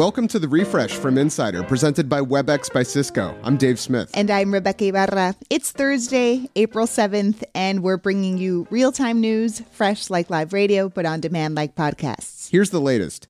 Welcome to the refresh from Insider, presented by WebEx by Cisco. I'm Dave Smith. And I'm Rebecca Ibarra. It's Thursday, April 7th, and we're bringing you real time news, fresh like live radio, but on demand like podcasts. Here's the latest.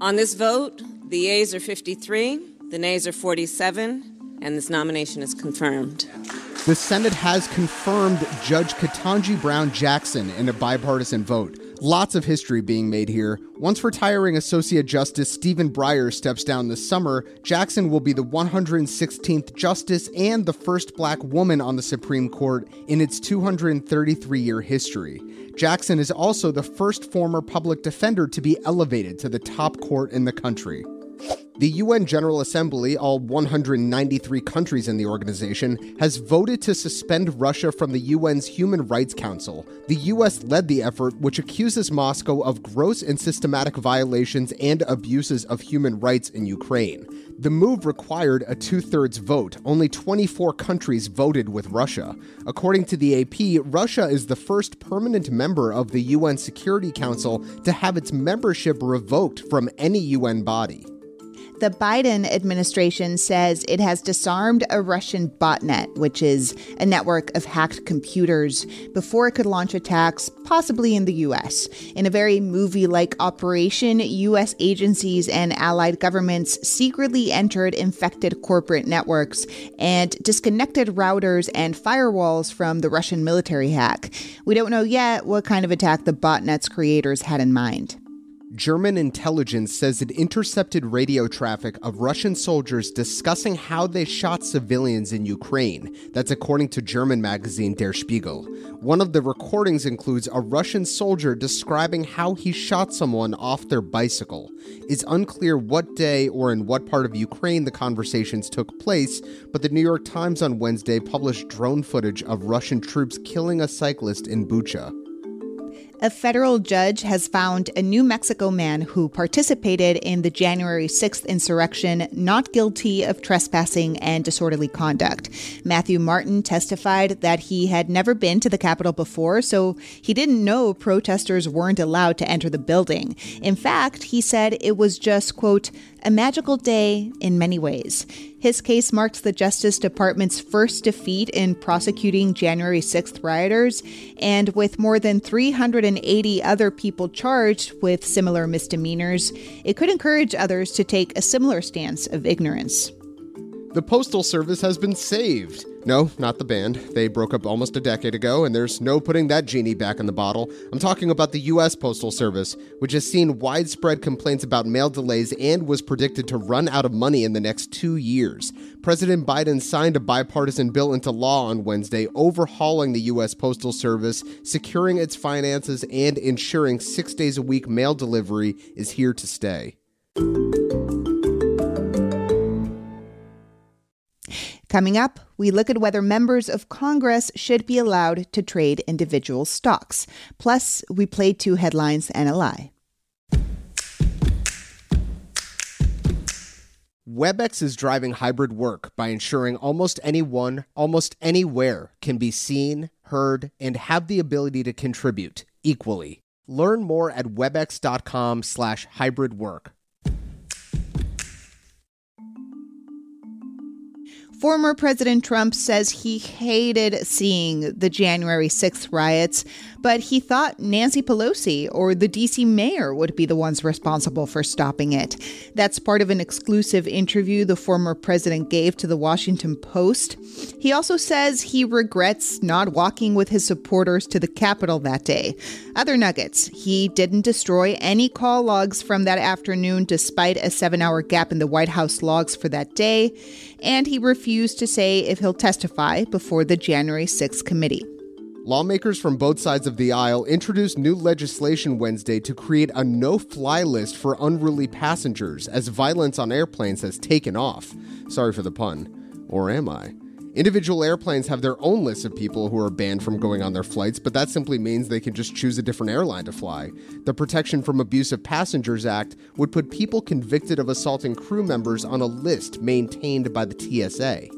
On this vote, the yeas are 53, the nays are 47, and this nomination is confirmed. The Senate has confirmed Judge Ketanji Brown Jackson in a bipartisan vote. Lots of history being made here. Once retiring Associate Justice Stephen Breyer steps down this summer, Jackson will be the 116th Justice and the first black woman on the Supreme Court in its 233 year history. Jackson is also the first former public defender to be elevated to the top court in the country. The UN General Assembly, all 193 countries in the organization, has voted to suspend Russia from the UN's Human Rights Council. The US led the effort, which accuses Moscow of gross and systematic violations and abuses of human rights in Ukraine. The move required a two thirds vote. Only 24 countries voted with Russia. According to the AP, Russia is the first permanent member of the UN Security Council to have its membership revoked from any UN body. The Biden administration says it has disarmed a Russian botnet, which is a network of hacked computers, before it could launch attacks, possibly in the U.S. In a very movie like operation, U.S. agencies and allied governments secretly entered infected corporate networks and disconnected routers and firewalls from the Russian military hack. We don't know yet what kind of attack the botnet's creators had in mind. German intelligence says it intercepted radio traffic of Russian soldiers discussing how they shot civilians in Ukraine. That's according to German magazine Der Spiegel. One of the recordings includes a Russian soldier describing how he shot someone off their bicycle. It's unclear what day or in what part of Ukraine the conversations took place, but the New York Times on Wednesday published drone footage of Russian troops killing a cyclist in Bucha. A federal judge has found a New Mexico man who participated in the January 6th insurrection not guilty of trespassing and disorderly conduct. Matthew Martin testified that he had never been to the Capitol before, so he didn't know protesters weren't allowed to enter the building. In fact, he said it was just, quote, a magical day in many ways. His case marks the Justice Department's first defeat in prosecuting January 6th rioters, and with more than 380 other people charged with similar misdemeanors, it could encourage others to take a similar stance of ignorance. The Postal Service has been saved. No, not the band. They broke up almost a decade ago, and there's no putting that genie back in the bottle. I'm talking about the U.S. Postal Service, which has seen widespread complaints about mail delays and was predicted to run out of money in the next two years. President Biden signed a bipartisan bill into law on Wednesday, overhauling the U.S. Postal Service, securing its finances, and ensuring six days a week mail delivery is here to stay. Coming up, we look at whether members of Congress should be allowed to trade individual stocks. Plus, we play two headlines and a lie. WebEx is driving hybrid work by ensuring almost anyone, almost anywhere can be seen, heard, and have the ability to contribute equally. Learn more at webex.com slash hybrid work. Former President Trump says he hated seeing the January 6th riots, but he thought Nancy Pelosi or the DC mayor would be the ones responsible for stopping it. That's part of an exclusive interview the former president gave to the Washington Post. He also says he regrets not walking with his supporters to the Capitol that day. Other nuggets he didn't destroy any call logs from that afternoon despite a seven hour gap in the White House logs for that day and he refused to say if he'll testify before the January 6th committee. Lawmakers from both sides of the aisle introduced new legislation Wednesday to create a no fly list for unruly passengers as violence on airplanes has taken off. Sorry for the pun. Or am I? Individual airplanes have their own list of people who are banned from going on their flights, but that simply means they can just choose a different airline to fly. The Protection from Abusive Passengers Act would put people convicted of assaulting crew members on a list maintained by the TSA.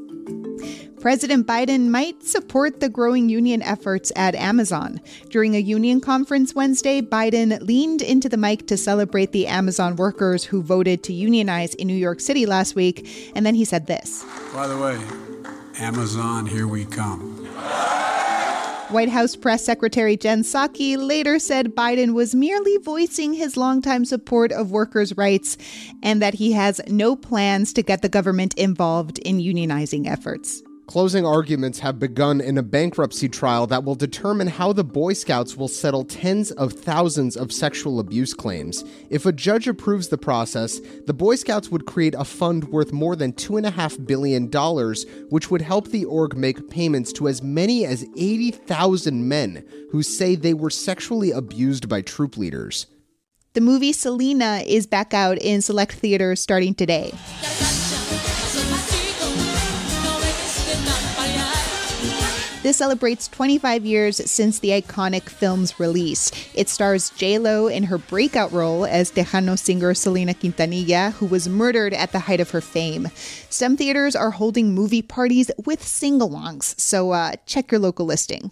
President Biden might support the growing union efforts at Amazon. During a union conference Wednesday, Biden leaned into the mic to celebrate the Amazon workers who voted to unionize in New York City last week, and then he said this By the way, Amazon, here we come. White House Press Secretary Jen Psaki later said Biden was merely voicing his longtime support of workers' rights and that he has no plans to get the government involved in unionizing efforts. Closing arguments have begun in a bankruptcy trial that will determine how the Boy Scouts will settle tens of thousands of sexual abuse claims. If a judge approves the process, the Boy Scouts would create a fund worth more than $2.5 billion, which would help the org make payments to as many as 80,000 men who say they were sexually abused by troop leaders. The movie Selena is back out in select theaters starting today. This celebrates 25 years since the iconic film's release. It stars J-Lo in her breakout role as Tejano singer Selena Quintanilla, who was murdered at the height of her fame. Some theaters are holding movie parties with sing-alongs, so uh, check your local listing.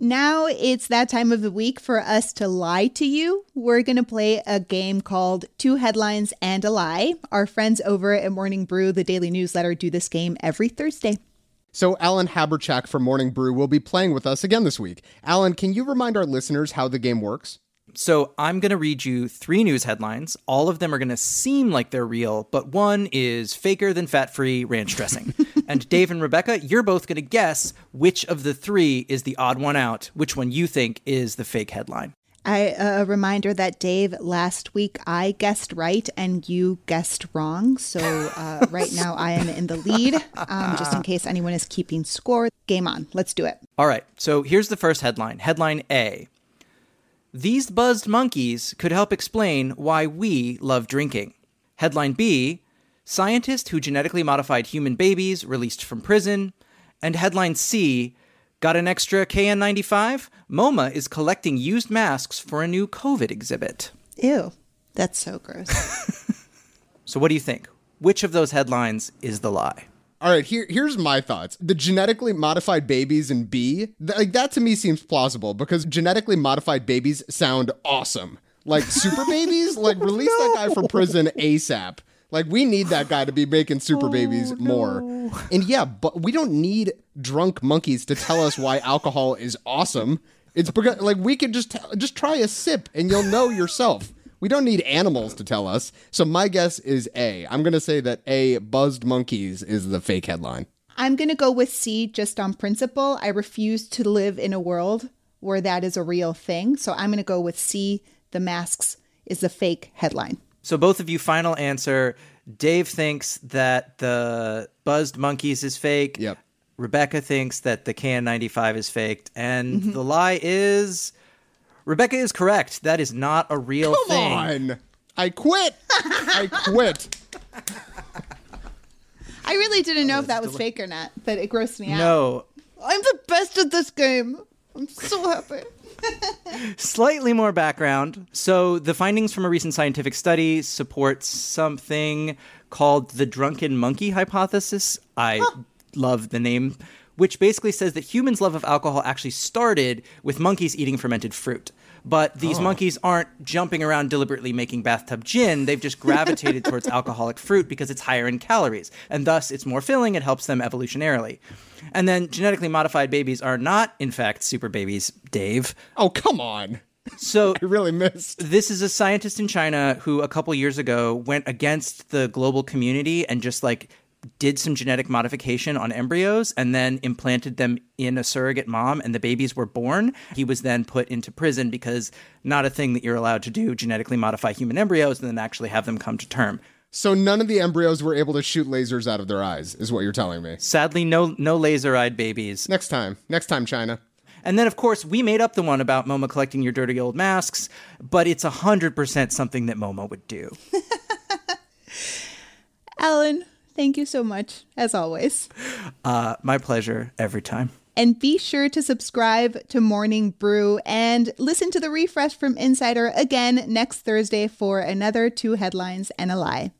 Now it's that time of the week for us to lie to you. We're going to play a game called Two Headlines and a Lie. Our friends over at Morning Brew, the daily newsletter, do this game every Thursday. So, Alan Haburchak from Morning Brew will be playing with us again this week. Alan, can you remind our listeners how the game works? So I'm going to read you three news headlines. All of them are going to seem like they're real, but one is faker than fat free ranch dressing. and Dave and Rebecca, you're both going to guess which of the three is the odd one out, which one you think is the fake headline. I, a reminder that Dave, last week I guessed right and you guessed wrong. So uh, right now I am in the lead, um, just in case anyone is keeping score. Game on. Let's do it. All right. So here's the first headline. Headline A these buzzed monkeys could help explain why we love drinking. Headline B Scientist who genetically modified human babies released from prison. And headline C Got an extra KN95? MoMA is collecting used masks for a new COVID exhibit. Ew, that's so gross. so, what do you think? Which of those headlines is the lie? All right, here here's my thoughts. The genetically modified babies in B, th- like that to me seems plausible because genetically modified babies sound awesome. Like super babies, like release no. that guy from prison ASAP. Like we need that guy to be making super oh, babies more. No. And yeah, but we don't need drunk monkeys to tell us why alcohol is awesome. It's because like we could just t- just try a sip and you'll know yourself. We don't need animals to tell us. So my guess is A. I'm going to say that A, buzzed monkeys is the fake headline. I'm going to go with C just on principle. I refuse to live in a world where that is a real thing. So I'm going to go with C, the masks is the fake headline. So both of you final answer. Dave thinks that the buzzed monkeys is fake. Yep. Rebecca thinks that the KN95 is faked and mm-hmm. the lie is Rebecca is correct. That is not a real Come thing. on. I quit. I quit. I really didn't know oh, if that was deli- fake or not, but it grossed me out. No. I'm the best at this game. I'm so happy. Slightly more background. So, the findings from a recent scientific study support something called the drunken monkey hypothesis. I huh. love the name which basically says that humans' love of alcohol actually started with monkeys eating fermented fruit. But these Oh. monkeys aren't jumping around deliberately making bathtub gin. They've just gravitated towards alcoholic fruit because it's higher in calories. And thus, it's more filling. It helps them evolutionarily. And then genetically modified babies are not, in fact, super babies, Dave. Oh, come on. So You really missed. this is a scientist in China who a couple years ago went against the global community and just like did some genetic modification on embryos and then implanted them in a surrogate mom and the babies were born. He was then put into prison because not a thing that you're allowed to do genetically modify human embryos and then actually have them come to term. So none of the embryos were able to shoot lasers out of their eyes, is what you're telling me. Sadly no no laser-eyed babies. Next time. Next time, China. And then, of course, we made up the one about MoMA collecting your dirty old masks, but it's 100% something that MoMA would do. Alan, thank you so much, as always. Uh, my pleasure every time. And be sure to subscribe to Morning Brew and listen to the refresh from Insider again next Thursday for another two headlines and a lie.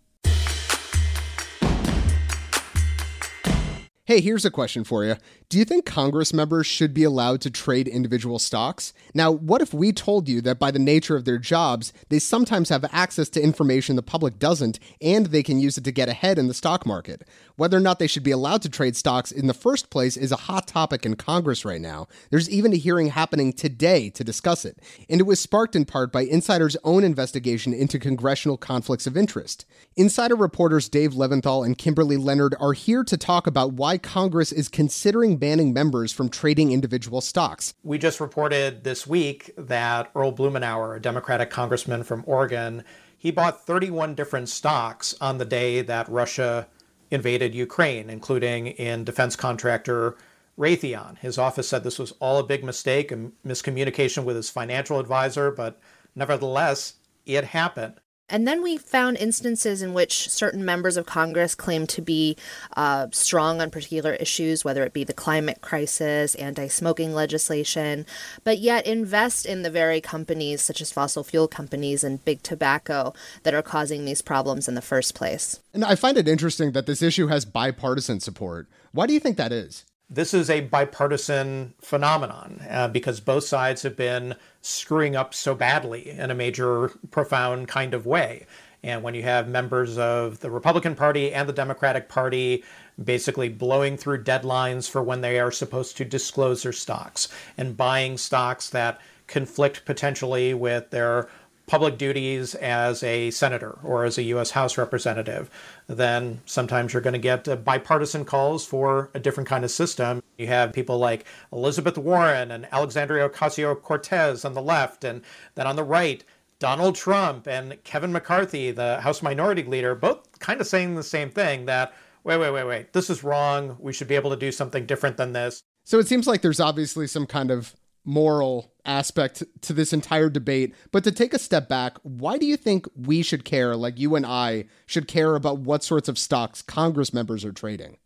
Hey, here's a question for you. Do you think Congress members should be allowed to trade individual stocks? Now, what if we told you that by the nature of their jobs, they sometimes have access to information the public doesn't, and they can use it to get ahead in the stock market? Whether or not they should be allowed to trade stocks in the first place is a hot topic in Congress right now. There's even a hearing happening today to discuss it, and it was sparked in part by Insider's own investigation into congressional conflicts of interest. Insider reporters Dave Levinthal and Kimberly Leonard are here to talk about why Congress is considering banning members from trading individual stocks. We just reported this week that Earl Blumenauer, a Democratic congressman from Oregon, he bought 31 different stocks on the day that Russia invaded Ukraine, including in defense contractor Raytheon. His office said this was all a big mistake and miscommunication with his financial advisor, but nevertheless, it happened. And then we found instances in which certain members of Congress claim to be uh, strong on particular issues, whether it be the climate crisis, anti smoking legislation, but yet invest in the very companies, such as fossil fuel companies and big tobacco, that are causing these problems in the first place. And I find it interesting that this issue has bipartisan support. Why do you think that is? This is a bipartisan phenomenon uh, because both sides have been screwing up so badly in a major, profound kind of way. And when you have members of the Republican Party and the Democratic Party basically blowing through deadlines for when they are supposed to disclose their stocks and buying stocks that conflict potentially with their public duties as a senator or as a U.S. House representative, then sometimes you're going to get uh, bipartisan calls for a different kind of system. You have people like Elizabeth Warren and Alexandria Ocasio Cortez on the left, and then on the right, Donald Trump and Kevin McCarthy, the House Minority Leader, both kind of saying the same thing that, wait, wait, wait, wait, this is wrong. We should be able to do something different than this. So it seems like there's obviously some kind of moral aspect to this entire debate. But to take a step back, why do you think we should care, like you and I should care about what sorts of stocks Congress members are trading?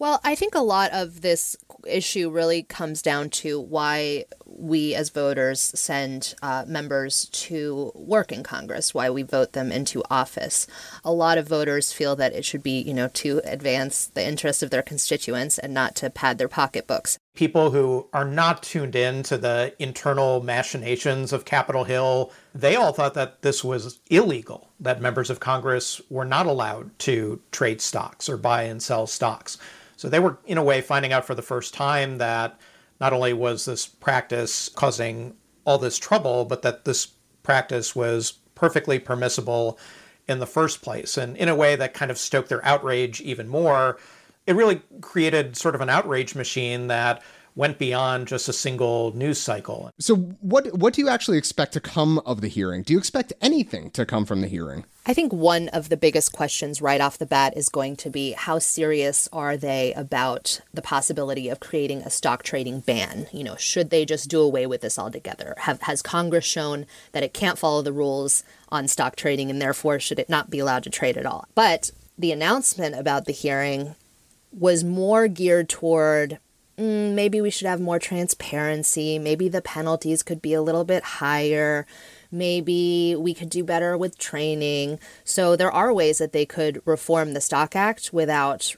Well, I think a lot of this issue really comes down to why we as voters send uh, members to work in Congress, why we vote them into office. A lot of voters feel that it should be, you know, to advance the interests of their constituents and not to pad their pocketbooks. People who are not tuned in to the internal machinations of Capitol Hill, they all thought that this was illegal, that members of Congress were not allowed to trade stocks or buy and sell stocks. So they were, in a way, finding out for the first time that not only was this practice causing all this trouble, but that this practice was perfectly permissible in the first place. And in a way that kind of stoked their outrage even more. It really created sort of an outrage machine that went beyond just a single news cycle. So what what do you actually expect to come of the hearing? Do you expect anything to come from the hearing? I think one of the biggest questions right off the bat is going to be how serious are they about the possibility of creating a stock trading ban? You know, should they just do away with this altogether? Have, has Congress shown that it can't follow the rules on stock trading and therefore should it not be allowed to trade at all? But the announcement about the hearing was more geared toward mm, maybe we should have more transparency. Maybe the penalties could be a little bit higher. Maybe we could do better with training. So there are ways that they could reform the Stock Act without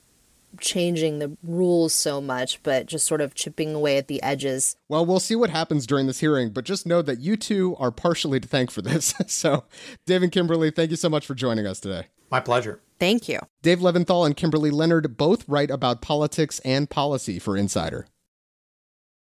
changing the rules so much, but just sort of chipping away at the edges. Well, we'll see what happens during this hearing, but just know that you two are partially to thank for this. so, Dave and Kimberly, thank you so much for joining us today. My pleasure. Thank you. Dave Levinthal and Kimberly Leonard both write about politics and policy for Insider.